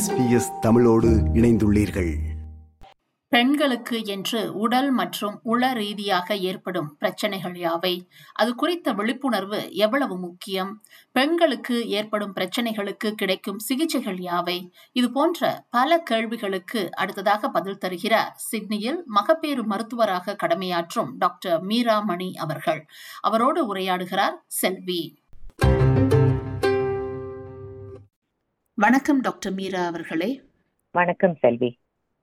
SBS தமிழோடு இணைந்துள்ளீர்கள். பெண்களுக்கு என்று உடல் மற்றும் உள ரீதியாக ஏற்படும் பிரச்சனைகள் யாவை? அது குறித்த விழிப்புணர்வு எவ்வளவு முக்கியம்? பெண்களுக்கு ஏற்படும் பிரச்சனைகளுக்கு கிடைக்கும் சிகிச்சைகள் யாவை? இது போன்ற பல கேள்விகளுக்கு அடுத்ததாக பதில் தருகிறார் சிட்னியில் மகப்பேறு மருத்துவராக கடமையாற்றும் டாக்டர் மீரா மணி அவர்கள். அவரோடு உரையாடுகிறார் செல்வி. வணக்கம் டாக்டர் மீரா அவர்களே. வணக்கம் செல்வி.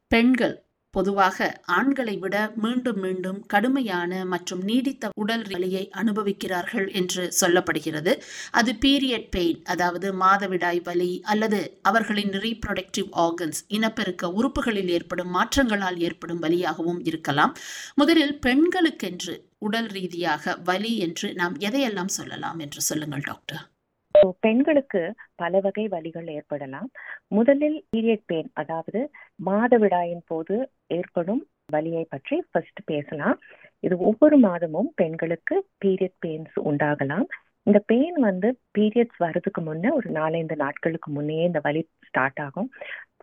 பெண்கள் பொதுவாக ஆண்களை விட மீண்டும் மீண்டும் கடுமையான மற்றும் நீடித்த உடல் வலியை அனுபவிக்கிறார்கள் என்று சொல்லப்படுகிறது. அது பீரியட் பெயின் அதாவது மாதவிடாய் வலி அல்லது அவர்களின் ரீப்ரொடக்டிவ் ஆர்கன்ஸ் இனப்பெருக்க உறுப்புகளில் ஏற்படும் மாற்றங்களால் ஏற்படும் வலியாகவும் இருக்கலாம். முதலில் பெண்களுக்கென்று உடல் ரீதியாக வலி என்று நாம் எதையெல்லாம் சொல்லலாம் என்று சொல்லுங்கள் டாக்டர். பெண்களுக்கு பல வகை வலிகள் ஏற்படலாம். முதலில் பீரியட் பெயின் அதாவது மாதவிடாயின் போது ஏற்படும் வலியை பற்றி ஃபர்ஸ்ட் பேசலாம். இது ஒவ்வொரு மாதமும் பெண்களுக்கு பீரியட் பெயின்ஸ் உண்டாகலாம். இந்த பெயின் வந்து பீரியட்ஸ் வர்றதுக்கு முன்னே ஒரு நாலஞ்சு நாட்களுக்கு முன்னே இந்த வலி ஸ்டார்ட் ஆகும்.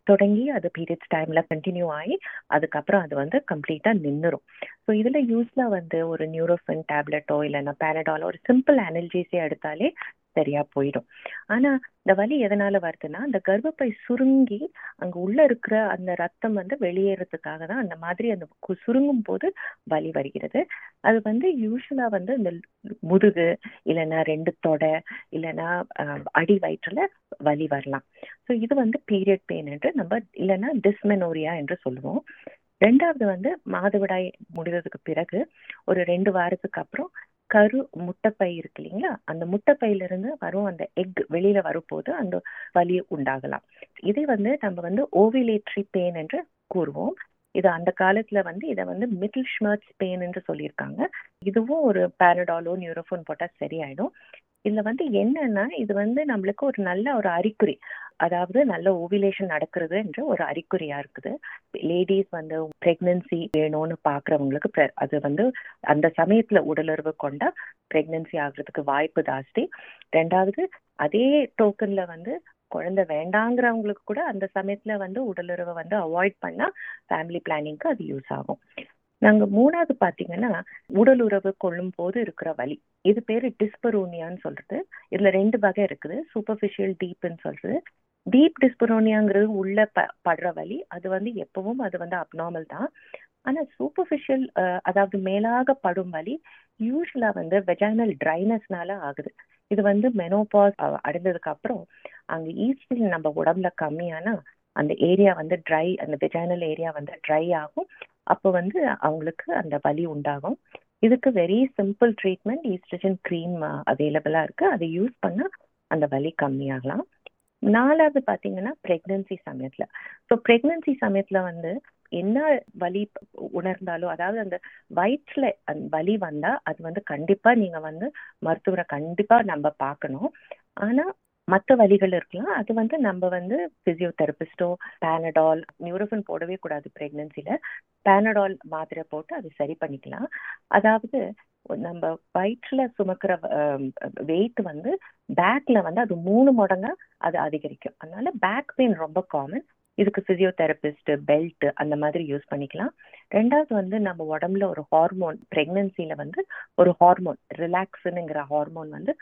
தொடங்கி அது பீரியட்ஸ் டைம்ல கண்டினியூ ஆகி அதுக்கப்புறம் அது வந்து கம்ப்ளீட்டா நின்றுரும் ஸோ இதுல யூஸ்ல வந்து ஒரு நியூரோஃபின் டேப்லெட்டோ இல்லைன்னா பேரடாலோ ஒரு சிம்பிள் அனல்ஜிஸே எடுத்தாலே சரியா போயிடும். ஆனா இந்த வலி எதனால வருதுன்னா அந்த கர்ப்பப்பை சுருங்கி அங்க உள்ள இருக்கிற அந்த ரத்தம் வந்து வெளியேறதுக்காக தான் அந்த மாதிரி அந்த சுருங்கும் போது வலி வருகிறது. அது வந்து யூஸ்வலா வந்து இந்த முதுகு இல்லைன்னா ரெண்டு தொடை இல்லைன்னா அடி வயிற்றுல வலி வரலாம். ஸோ இது வந்து பீரியட் பெயின் என்று நம்ம இல்லைன்னா டிஸ்மெனோரியா என்று சொல்லுவோம். ரெண்டாவது வந்து மாதவிடாய் முடிந்ததுக்கு பிறகு ஒரு ரெண்டு வாரத்துக்கு அப்புறம் கரு முட்டைப்பை இருக்கு இல்லைங்களா? அந்த முட்டைப்பையில இருந்து வரும் அந்த எக் வெளியில வரும்போது அந்த வலி உண்டாகலாம். இதை வந்து நம்ம வந்து ஓவிலேட்ரி பெயின் என்று கூறுவோம். இது அந்த காலத்துல வந்து இதை வந்து மிடில் ஷ்மர்ட்ஸ் பெயின் என்று சொல்லியிருக்காங்க. இதுவும் ஒரு பேரடாலோ நியூரோஃபோன் போட்டால் சரியாயிடும். இதுல வந்து என்னன்னா இது வந்து நம்மளுக்கு ஒரு நல்ல ஒரு அறிகுறி. அதாவது நல்ல ஓவிலேஷன் நடக்கிறது என்ற ஒரு அறிகுறியா இருக்குது. லேடிஸ் வந்து பிரெக்னன்சி வேணும்னு பாக்குறவங்களுக்கு அது வந்து அந்த சமயத்துல உடலுறவு கொண்டா பிரெக்னன்சி ஆகுறதுக்கு வாய்ப்பு ஜாஸ்தி. ரெண்டாவது அதே டோக்கன்ல வந்து குழந்தை வேண்டாங்கிறவங்களுக்கு கூட அந்த சமயத்துல வந்து உடலுறவை வந்து அவாய்ட் பண்ணா ஃபேமிலி பிளானிங்க்கு அது யூஸ் ஆகும். நாங்க மூணாவது பாத்தீங்கன்னா உடல் உறவு கொள்ளும் போது இருக்கிற வலி. இது பேரு டிஸ்பரோனியான்னு சொல்றது. இதுல ரெண்டு வகை இருக்குது. சூப்பர்ஃபிஷியல் டீப்னு சொல்றது. டீப் டிஸ்பரோனியாங்கிறது உள்ள ப படுற வலி. அது வந்து எப்பவும் அது வந்து அப்நார்மல் தான். ஆனா சூப்பர்ஃபிஷியல் அதாவது மேலாக படும் வலி யூஸ்வலா வந்து வெஜைனல் ட்ரைனஸ்னால ஆகுது. இது வந்து மெனோபாஸ் அடைந்ததுக்கு அப்புறம் அங்க ஈஸ்ட்ரின் நம்ம உடம்புல கம்மியானா அந்த ஏரியா வந்து ட்ரை அந்த வெஜைனல் ஏரியா வந்து ட்ரை ஆகும். அப்போ வந்து அவங்களுக்கு அந்த வலி உண்டாகும். இதுக்கு very simple treatment estrogen cream அவைலபிளா இருக்கு. அதை யூஸ் பண்ணா அந்த வலி கம்மியாகலாம். நாலாவது பாத்தீங்கன்னா பிரெக்னன்சி சமயத்துல. ஸோ பிரெக்னன்சி சமயத்துல வந்து என்ன வலி உணர்ந்தாலும் அதாவது அந்த வயிற்றுல அந்த வலி வந்தா அது வந்து கண்டிப்பா நீங்க வந்து மருத்துவரை கண்டிப்பா நம்ம பார்க்கணும். ஆனா மற்ற வலிகள் இருக்கலாம். அது வந்து நம்ம வந்து பிசியோதெரபிஸ்டோ பேனடால் நியூரோஃபின் போடவே கூடாது பிரெக்னன்சில பேனடால் மாத்திரை போட்டு அது சரி பண்ணிக்கலாம். அதாவது நம்ம வயிற்றுல சுமக்கிற வெயிட் வந்து பேக்ல வந்து அது மூணு மடங்கா அது அதிகரிக்கும். அதனால பேக் பெயின் ரொம்ப காமன் இதுக்கு பிசியோதெரபிஸ்ட் பெல்ட் அந்த மாதிரி யூஸ் பண்ணிக்கலாம். ரெண்டாவது வந்து நம்ம உடம்புல ஒரு ஹார்மோன் ப்ரெக்னென்சியில் வந்து ஒரு ஹார்மோன் ரிலாக்ஸுங்கிற ஹார்மோன் வந்து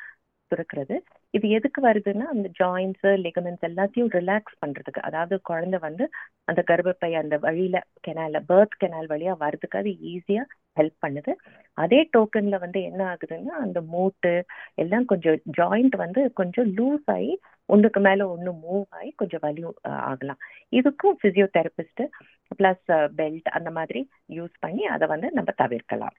சுரக்கிறது. இது எதுக்கு வருதுன்னா அந்த ஜாயின்ஸ் லெகமெண்ட்ஸ் எல்லாத்தையும் ரிலாக்ஸ் பண்றதுக்கு. அதாவது குழந்தை வந்து அந்த கர்ப்பப்பை அந்த வழியில கெனால பேர்த் கெனால் வழியா வர்றதுக்கு அது ஈஸியா ஹெல்ப் பண்ணுது. அதே டோக்கன்ல வந்து என்ன ஆகுதுன்னா அந்த மூட்டு எல்லாம் கொஞ்சம் ஜாயிண்ட் வந்து கொஞ்சம் லூஸ் ஆகி ஒன்றுக்கு மேலே ஒன்று மூவ் ஆகி கொஞ்சம் வலி ஆகலாம். இதுக்கும் ஃபிசியோதெரபிஸ்ட்டு ப்ளஸ் பெல்ட் அந்த மாதிரி யூஸ் பண்ணி அதை வந்து நம்ம தவிர்க்கலாம்.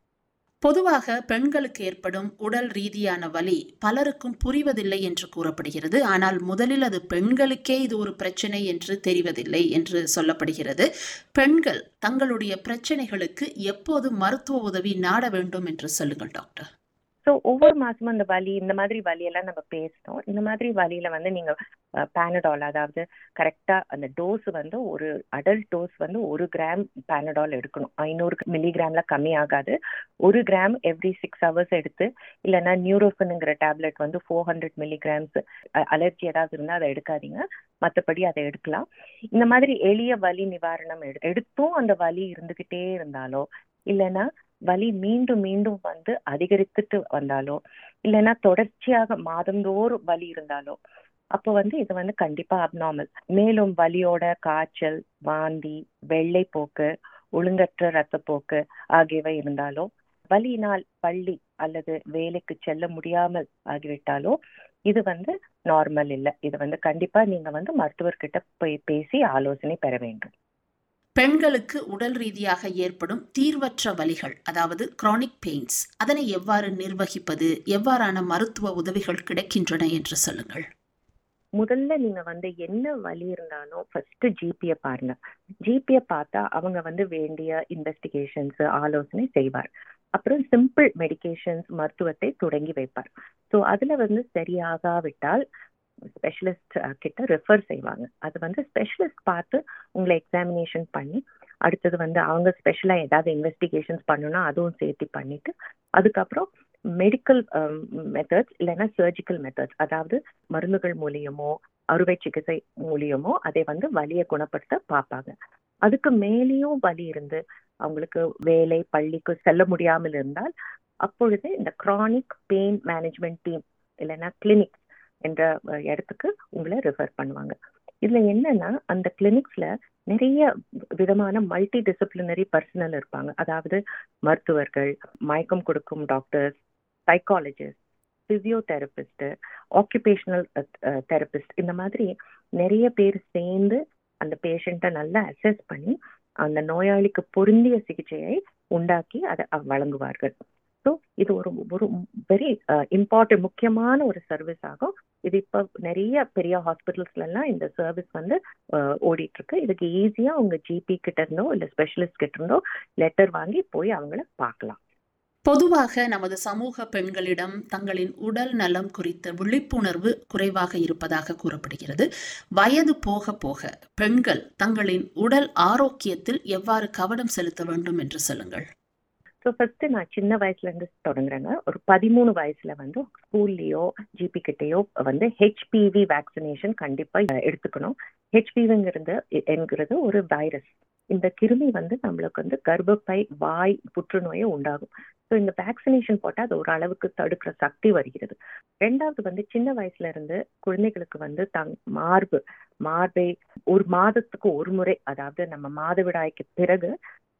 பொதுவாக பெண்களுக்கு ஏற்படும் உடல் ரீதியான வலி பலருக்கும் புரிவதில்லை என்று கூறப்படுகிறது. ஆனால் முதலில் அது பெண்களுக்கே இது ஒரு பிரச்சனை என்று தெரிவதில்லை என்று சொல்லப்படுகிறது. பெண்கள் தங்களுடைய பிரச்சனைகளுக்கு எப்போது மருத்துவ உதவி நாட வேண்டும் என்று சொல்லுங்கள் டாக்டர். ஸோ ஒவ்வொரு மாசமும் அந்த வலி இந்த மாதிரி வலியெல்லாம் நம்ம பேசினோம் இந்த மாதிரி வலியில வந்து நீங்க பேனடால் அதாவது கரெக்டா அந்த டோஸ் வந்து ஒரு அடல்ட் டோஸ் வந்து ஒரு கிராம் பேனடால் எடுக்கணும். ஐநூறு மில்லிகிராம்ல கம்மி ஆகாது. ஒரு கிராம் எவ்ரி சிக்ஸ் ஹவர்ஸ் எடுத்து இல்லைன்னா நியூரோஃபின்ங்கிற டேப்லெட் வந்து ஃபோர் ஹண்ட்ரட் மில்லிகிராம்ஸ் அலர்ஜி ஏதாவது இருந்தால் அதை எடுக்காதீங்க. மற்றபடி அதை எடுக்கலாம். இந்த மாதிரி எளிய வலி நிவாரணம் எடு எடுத்தும் அந்த வலி இருந்துகிட்டே இருந்தாலோ இல்லைன்னா வலி மீண்டும் மீண்டும் வந்து அதிகரித்துட்டு வந்தாலோ இல்லைன்னா தொடர்ச்சியாக மாதந்தோறும் வலி இருந்தாலோ அப்போ வந்து இது வந்து கண்டிப்பா அப்நார்மல் மேலும் வலியோட காய்ச்சல் வாந்தி வெள்ளை போக்கு ஒழுங்கற்ற ரத்தப்போக்கு ஆகியவை இருந்தாலோ வலியினால் பள்ளி அல்லது வேலைக்கு செல்ல முடியாமல் ஆகிவிட்டாலோ இது வந்து நார்மல் இல்லை. இது வந்து கண்டிப்பா நீங்க வந்து மருத்துவர்கிட்ட போய் பேசி ஆலோசனை பெற வேண்டும். பெண்களுக்கு உடல் ரீதியாக ஏற்படும் தீர்வற்ற வலிகள் அதாவது கிரானிக் பெயின்ஸ் அதனை எவ்வாறு நிர்வகிப்பது எவ்வாறான மருத்துவ உதவிகள் கிடைக்கின்றன என்று சொல்லுங்கள். முதல்ல நீங்க வந்து என்ன வழி இருந்தாலும் ஃபர்ஸ்ட் ஜிபிய பாருங்க. ஜிபிய பார்த்தா அவங்க வந்து வேண்டிய இன்வெஸ்டிகேஷன்ஸ் ஆலோசனை செய்வார். அப்புறம் சிம்பிள் மெடிகேஷன்ஸ் மருத்துவத்தை தொடங்கி வைப்பார். ஸோ அதுல வந்து சரியாகாவிட்டால் ஸ்பெஷலிஸ்ட் uh, கிட்ட ரெஃபர் செய்வாங்க. அது வந்து ஸ்பெஷலிஸ்ட் பார்த்து உங்களை எக்ஸாமினேஷன் பண்ணி அடுத்தது வந்து அவங்க ஸ்பெஷலாக ஏதாவது இன்வெஸ்டிகேஷன்ஸ் பண்ணணும்னா அதுவும் சேர்த்து பண்ணிட்டு அதுக்கப்புறம் மெடிக்கல் மெத்தட்ஸ் um, இல்லைன்னா சர்ஜிக்கல் மெத்தட்ஸ் அதாவது மருந்துகள் மூலியமோ அறுவை சிகிச்சை மூலியமோ அதை வந்து வலியை குணப்படுத்த பார்ப்பாங்க. அதுக்கு மேலேயும் வலி இருந்து அவங்களுக்கு வேலை பள்ளிக்கு செல்ல முடியாமல் இருந்தால் அப்பொழுது இந்த கிரானிக் பெயின் மேனேஜ்மெண்ட் டீம் இல்லைன்னா கிளினிக் என்ற இடத்துக்கு உங்களை ரெஃபர் பண்ணுவாங்க. இதுல என்னன்னா அந்த கிளினிக்ஸ்ல நிறைய விதமான மல்டி டிசிப்ளினரி பர்சனல் இருப்பாங்க. அதாவது மருத்துவர்கள் மயக்கம் கொடுக்கும் doctors psychologist physiotherapist occupational therapist இந்த மாதிரி நிறைய பேர் சேர்ந்து அந்த பேஷண்ட்டை நல்லா அசஸ் பண்ணி அந்த நோயாளிக்கு பொருந்திய சிகிச்சையை உண்டாக்கி அதை வழங்குவார்கள். ஸோ இது ஒரு ஒரு வெரி இம்பார்ட்டன்ட் முக்கியமான ஒரு சர்வீஸ் ஆகும். இது இப்போ நிறைய பெரிய ஹாஸ்பிட்டல்ஸ்லாம் எல்லாம் இந்த சர்வீஸ் வந்து ஓடிட்டு இருக்கு இதுக்கு ஈஸியா உங்க ஜிபி கிட்ட இருந்தோ இல்லை ஸ்பெஷலிஸ்ட் கிட்ட இருந்தோ லெட்டர் வாங்கி போய் அவங்கள பார்க்கலாம். பொதுவாக நமது சமூக பெண்களிடம் தங்களின் உடல் நலம் குறித்த விழிப்புணர்வு குறைவாக இருப்பதாக கூறப்படுகிறது. வயது போக போக பெண்கள் தங்களின் உடல் ஆரோக்கியத்தில் எவ்வாறு கவனம் செலுத்த வேண்டும் என்று சொல்லுங்கள். ஸோ ஃபர்ஸ்ட் நான் சின்ன வயசுல இருந்து தொடங்குறேங்க. ஒரு பதிமூணு வயசுல வந்து ஸ்கூல்லையோ ஜிபி கிட்டேயோ வந்து ஹெச்பிவி வேக்சினேஷன் கண்டிப்பா எடுத்துக்கணும். ஹெச்பிவிங்கிறது என்கிறது ஒரு வைரஸ் இந்த கிருமி வந்து நம்மளுக்கு வந்து கர்ப்பப்பை வாய் புற்றுநோயை உண்டாகும். ஸோ இந்த வேக்சினேஷன் போட்டால் அது ஒரு அளவுக்கு தடுக்கிற சக்தி வருகிறது. ரெண்டாவது வந்து சின்ன வயசுல இருந்து குழந்தைகளுக்கு வந்து தங் மார்பு மார்பை ஒரு மாதத்துக்கு ஒரு முறை அதாவது நம்ம மாதவிடாய்க்கு பிறகு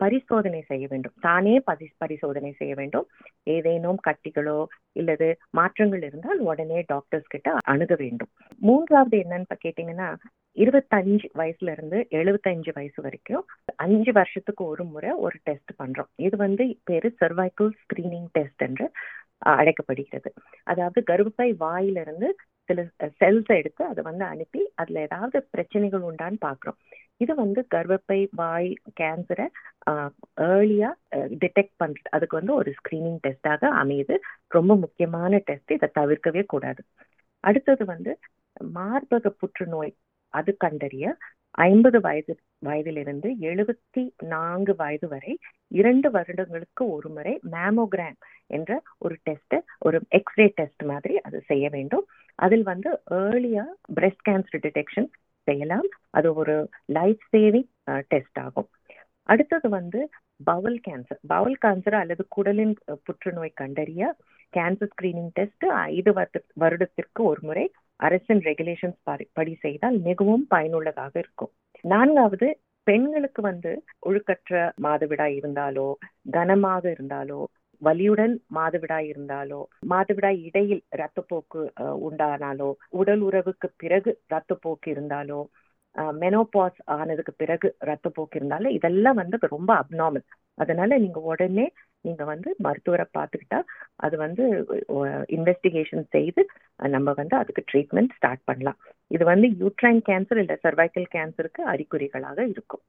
பரிசோதனை செய்ய வேண்டும். தானே பரி பரிசோதனை செய்ய வேண்டும். ஏதேனும் கட்டிகளோ இல்லது மாற்றங்கள் இருந்தால் உடனே டாக்டர்ஸ் கிட்ட அணுக வேண்டும். மூன்றாவது என்னன்னு கேட்டீங்கன்னா இருபத்தஞ்சு வயசுல இருந்து எழுபத்தஞ்சு வயசு வரைக்கும் அஞ்சு வருஷத்துக்கு ஒரு முறை ஒரு டெஸ்ட் பண்றோம். இது வந்து பேரு சர்வைக்கல் ஸ்கிரீனிங் டெஸ்ட் என்று அழைக்கப்படுகிறது. அதாவது கர்ப்பப்பை வாயிலிருந்து சில செல்ஸ் எடுத்து அதை வந்து அனுப்பி அதுல ஏதாவது பிரச்சனைகள் உண்டான்னு பாக்குறோம் இது வந்து கர்ப்பப்பை வாய் கேன்சரை ஏர்லியா டிடெக்ட் பண்றது அதுக்கு வந்து ஒரு ஸ்கிரீனிங் டெஸ்டாக அமையுது. ரொம்ப முக்கியமான டெஸ்ட் இதை தவிர்க்கவே கூடாது. அடுத்தது வந்து மார்பக புற்றுநோய் அது கண்டறிய ஐம்பது வயது வயதிலிருந்து எழுபத்தி நான்கு வயது வரை இரண்டு வருடங்களுக்கு ஒரு முறை மேமோகிராம் என்ற ஒரு டெஸ்ட் ஒரு எக்ஸ்ரே டெஸ்ட் மாதிரி அது செய்ய வேண்டும். அதில் வந்து ஏர்லியா பிரெஸ்ட் கேன்சர் டிடெக்ஷன் செய்யலாம். அது ஒரு லைஃப் சேவிங் டெஸ்ட் ஆகும். அடுத்தது வந்து பவல் கேன்சர் பவல் கேன்சர் அல்லது குடலின் புற்றுநோய் கண்டறிய கேன்சர் ஸ்கிரீனிங் டெஸ்ட் ஐந்து வருடத்திற்கு ஒரு முறை அரசின் ரெகுலேஷன்ஸ் படி செய்தால் மிகவும் பயனுள்ளதாக இருக்கும். நான்காவது பெண்களுக்கு வந்து ஒழுக்கற்ற மாதவிடாய் இருந்தாலோ கனமாக இருந்தாலோ வலியுடன் மாதவிடாய் இருந்தாலோ மாதவிடாய் இடையில் ரத்தப்போக்கு உண்டானாலோ உடல் உறவுக்கு பிறகு ரத்தப்போக்கு இருந்தாலோ மெனோபாஸ் ஆனதுக்கு பிறகு ரத்தப்போக்கு இருந்தால இதெல்லாம் வந்து ரொம்ப அப்நார்மல் அதனால நீங்க உடனே நீங்க வந்து மருத்துவரை பார்த்துக்கிட்டா அது வந்து இன்வெஸ்டிகேஷன் செய்து நம்ம வந்து அதுக்கு ட்ரீட்மெண்ட் ஸ்டார்ட் பண்ணலாம். இது வந்து யூட்ரைன் கேன்சர் இல்ல சர்வைக்கல் கேன்சருக்கு அறிகுறிகளாக இருக்கும்.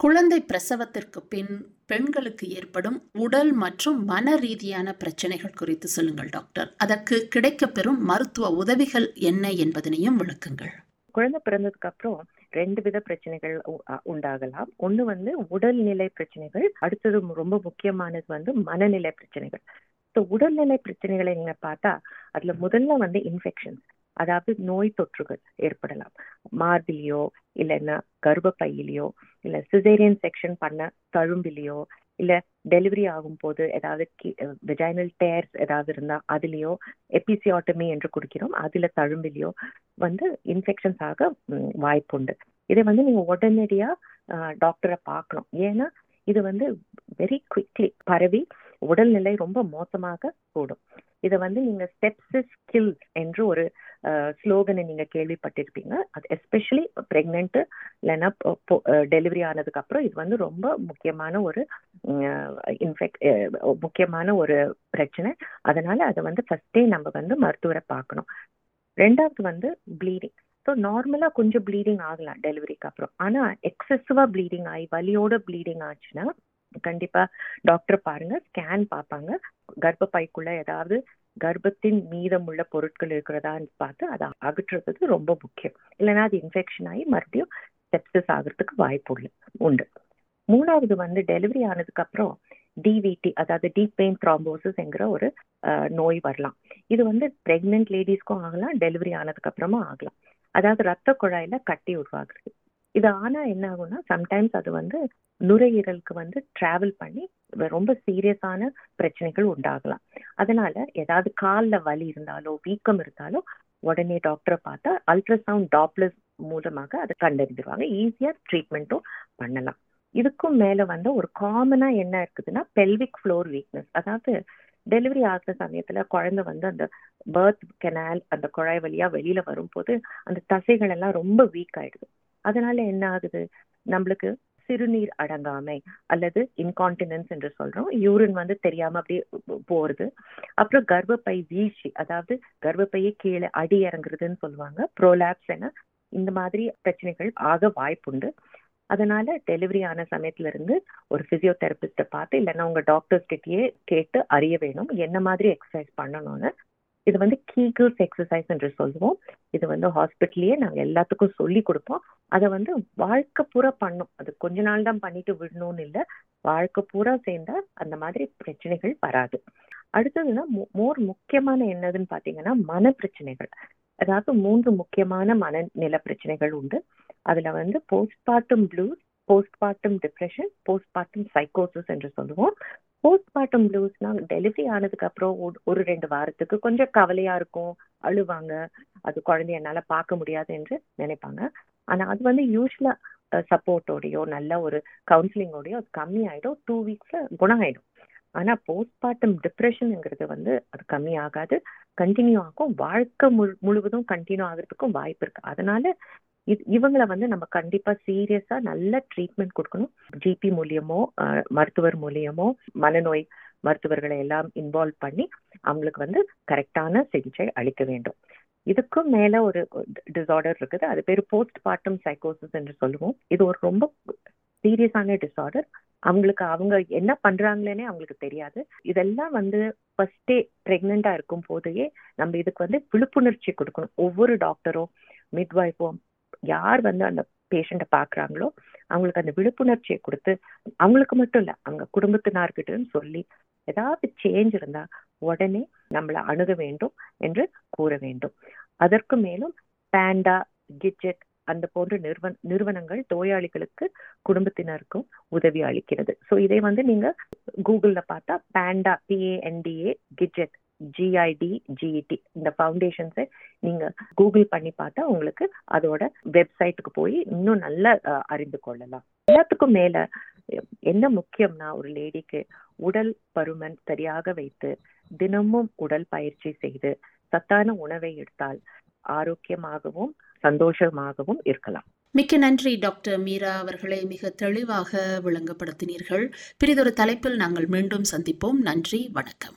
குழந்தை பிரசவத்திற்கு பின் பெண்களுக்கு ஏற்படும் உடல் மற்றும் மன ரீதியான பிரச்சனைகள் குறித்து சொல்லுங்கள் டாக்டர். அதற்கு கிடைக்கப்பெறும் மருத்துவ உதவிகள் என்ன என்பதனையும் விளக்குங்கள். குழந்தை பிறந்ததுக்கு அப்புறம் ரெண்டு வித பிரச்சனைகள் உண்டாகலாம். ஒண்ணு வந்து உடல்நிலை பிரச்சனைகள் அடுத்தது ரொம்ப முக்கியமானது வந்து மனநிலை பிரச்சனைகள். ஸோ உடல்நிலை பிரச்சனைகளை நீங்க பார்த்தா அதுல முதல்ல வந்து இன்ஃபெக்ஷன்ஸ் அதாவது நோய் தொற்றுகள் ஏற்படலாம். மார்பிலையோ இல்லைன்னா கர்ப்பப்பையிலையோ இல்ல சிசேரியன் செக்ஷன் பண்ண தழும்பிலையோ இல்லை டெலிவரி ஆகும் போது ஏதாவது வெஜைனல் டேர்ஸ் ஏதாவது இருந்தால் அதுலேயோ எபிசியாட்டமி என்று குடிக்கிறோம். அதில் தழும்பிலையோ வந்து இன்ஃபெக்ஷன்ஸ் ஆக வாய்ப்புண்டு. இதை வந்து நீங்கள் உடனடியாக டாக்டரை பார்க்கணும். ஏன்னா இது வந்து வெரி குவிக்லி பரவி உடல்நிலை ரொம்ப மோசமாக கூடும். இதை வந்து நீங்க ஸ்டெப்ஸ் கில்ஸ் என்று ஒரு ஸ்லோகனை நீங்க கேள்விப்பட்டிருப்பீங்க. அது எஸ்பெஷலி பிரெக்னென்ட் இல்லைன்னா டெலிவரி ஆனதுக்கு அப்புறம் இது வந்து ரொம்ப முக்கியமான ஒரு இன்ஃபெக்ட் முக்கியமான ஒரு பிரச்சனை. அதனால அதை வந்து ஃபர்ஸ்டே நம்ம வந்து மருத்துவரை பார்க்கணும். ரெண்டாவது வந்து ப்ளீடிங் ஸோ நார்மலாக கொஞ்சம் ப்ளீடிங் ஆகலாம் டெலிவரிக்கு அப்புறம். ஆனால் எக்ஸசிவாக ப்ளீடிங் ஆகி வலியோட ப்ளீடிங் ஆச்சுன்னா கண்டிப்பா டாக்டர் பாருங்க ஸ்கேன் பார்ப்பாங்க. கர்ப்பப்பைக்குள்ள ஏதாவது கர்ப்பத்தின் மீதமுள்ள பொருட்கள் இருக்கிறதான்னு பார்த்து அதை அகற்றுறது ரொம்ப முக்கியம். இல்லைன்னா அது இன்ஃபெக்ஷன் ஆகி மறுபடியும் செப்சஸ் ஆகிறதுக்கு வாய்ப்பு உண்டு. மூணாவது வந்து டெலிவரி ஆனதுக்கு அப்புறம் டிவிடி அதாவது டீப் பெயின் த்ராம்போசிஸ்ங்கிற ஒரு நோய் வரலாம். இது வந்து பிரெக்னென்ட் லேடிஸ்க்கும் ஆகலாம் டெலிவரி ஆனதுக்கு அப்புறமா ஆகலாம். அதாவது ரத்த குழாயில கட்டி உருவாகிறது. இது ஆனா என்ன ஆகும்னா சம்டைம்ஸ் அது வந்து நுரையீரலுக்கு வந்து டிராவல் பண்ணி ரொம்ப சீரியஸான பிரச்சனைகள் உண்டாகலாம். அதனால ஏதாவது காலில் வலி இருந்தாலோ வீக்கம் இருந்தாலோ உடனே டாக்டரை பார்த்தா அல்ட்ராசவுண்ட் டாப்லஸ் மூலமாக அதை கண்டறிந்துருவாங்க. ஈஸியாக ட்ரீட்மெண்ட்டும் பண்ணலாம். இதுக்கும் மேலே வந்து ஒரு காமனாக என்ன இருக்குதுன்னா பெல்விக் ஃப்ளோர் வீக்னஸ் அதாவது டெலிவரி ஆகிற சமயத்தில் குழந்தை வந்து அந்த பர்த் கெனால் அந்த குழாய் வழியாக வெளியில் வரும்போது அந்த தசைகள் எல்லாம் ரொம்ப வீக் ஆயிடுது. அதனால என்ன ஆகுது? நம்மளுக்கு சிறுநீர் அடங்காமை அல்லது இன்கான்டினன்ஸ் என்று சொல்றோம். யூரின் வந்து தெரியாம அப்படியே போறது. அப்புறம் கர்ப்பப்பை வீழ்ச்சி அதாவது கர்ப்பப்பையே கீழே அடி இறங்குறதுன்னு சொல்லுவாங்க. ப்ரோலாப்ஸ் என இந்த மாதிரி பிரச்சனைகள் ஆக வாய்ப்புண்டு. அதனால டெலிவரி ஆன சமயத்துல இருந்து ஒரு பிசியோதெரபிஸ்ட பார்த்து இல்லைன்னா உங்க டாக்டர்ஸ் கிட்டயே கேட்டு அறிய வேணும். என்ன மாதிரி எக்ஸசைஸ் பண்ணணும்னு இது வந்து கீகிள்ஸ் எக்ஸசைஸ் என்று சொல்லுவோம். இது வந்து ஹாஸ்பிட்டல்லையே நாங்கள் எல்லாத்துக்கும் சொல்லி கொடுப்போம். அதை வந்து வாழ்க்கை பூரா பண்ணும். அது கொஞ்ச நாள் தான் பண்ணிட்டு விடணும்னு இல்லை. வாழ்க்கை பூரா சேர்ந்தா அந்த மாதிரி பிரச்சனைகள் வராது. அடுத்ததுன்னா மோர் முக்கியமான என்னதுன்னு பாத்தீங்கன்னா மன பிரச்சனைகள் அதாவது மூன்று முக்கியமான மனநில பிரச்சனைகள் உண்டு. அதுல வந்து postmortem blues postmortem depression postmortem சைக்கோசிஸ் என்று சொல்லுவோம். போஸ்ட்மார்ட்டம் ப்ளூஸ்னா டெலிவரி ஆனதுக்கு அப்புறம் ஒரு ரெண்டு வாரத்துக்கு கொஞ்சம் கவலையா இருக்கும். அழுவாங்க. அது குழந்தைய என்னால பார்க்க முடியாது என்று நினைப்பாங்க. ஆனா அது வந்து யூஸ்வலா சப்போர்ட்டோடையோ நல்ல ஒரு கவுன்சிலிங்கோடையோ அது கம்மி ஆயிடும் டூ வீக்ஸ்ல குணம் ஆயிடும் ஆனா போஸ்ட்மார்ட்டம் டிப்ரெஷனுங்கிறது வந்து அது கம்மி ஆகாது கண்டினியூ ஆகும். வாழ்க்கை முழு முழுவதும் கண்டினியூ ஆகிறதுக்கும் வாய்ப்பு இருக்கு. அதனால இவங்களை வந்து நம்ம கண்டிப்பா சீரியஸா நல்ல ட்ரீட்மெண்ட் கொடுக்கணும். ஜிபி மூலியமோ மருத்துவர் மூலியமோ மனநோய் மருத்துவர்களை எல்லாம் இன்வால்வ் பண்ணி அவங்களுக்கு வந்து கரெக்டான சிகிச்சை அளிக்க வேண்டும். இதுக்கும் மேல ஒரு டிசார்டர் இருக்குது. அது பேர் போஸ்ட் பார்ட்டம் சைக்கோசிஸ் என்று சொல்லுவோம். இது ஒரு ரொம்ப சீரியஸான டிசார்டர் அவங்களுக்கு அவங்க என்ன பண்றாங்களேனே அவங்களுக்கு தெரியாது. இதெல்லாம் வந்து ஃபர்ஸ்டே பிரெக்னெண்டா இருக்கும் போதையே நம்ம இதுக்கு வந்து விழிப்புணர்ச்சி கொடுக்கணும். ஒவ்வொரு டாக்டரும் மிட்வைஃபும் யார் வந்து அந்த பேஷண்ட்டை பார்க்குறாங்களோ அவங்களுக்கு அந்த விழிப்புணர்ச்சியை கொடுத்து அவங்களுக்கு மட்டும் இல்ல அவங்க குடும்பத்தினார்கிட்டும் சொல்லி ஏதாவது சேஞ்ச் இருந்தா உடனே நம்மளை அணுக வேண்டும் என்று கூற வேண்டும். அதற்கு மேலும் பேண்டா கிட்ஜெட் அந்த போன்ற நிறுவன நிறுவனங்கள் நோயாளிகளுக்கு குடும்பத்தினருக்கும் உதவி அளிக்கிறது. ஸோ இதை வந்து நீங்க கூகுள்ல பார்த்தா பேண்டா பிஏஎன்டிஏ கிட்ஜெட் ஜிஐடி ஜிஇடி இந்த ஃபவுண்டேஷன்ஸை நீங்க கூகுள் பண்ணி பார்த்தா உங்களுக்கு அதோட வெப்சைட்டுக்கு போய் இன்னும் நல்லா அறிந்து கொள்ளலாம். எல்லாத்துக்கும் மேல என்ன முக்கியம்னா ஒரு லேடிக்கு உடல் பருமன் சரியாக வைத்து தினமும் உடல் பயிற்சி செய்து சத்தான உணவை எடுத்தால் ஆரோக்கியமாகவும் சந்தோஷமாகவும் இருக்கலாம். மிக்க நன்றி டாக்டர் மீரா அவர்களை மிக தெளிவாக விளங்கப்படுத்தினீர்கள். பிறிதொரு தலைப்பில் நாங்கள் மீண்டும் சந்திப்போம். நன்றி வணக்கம்.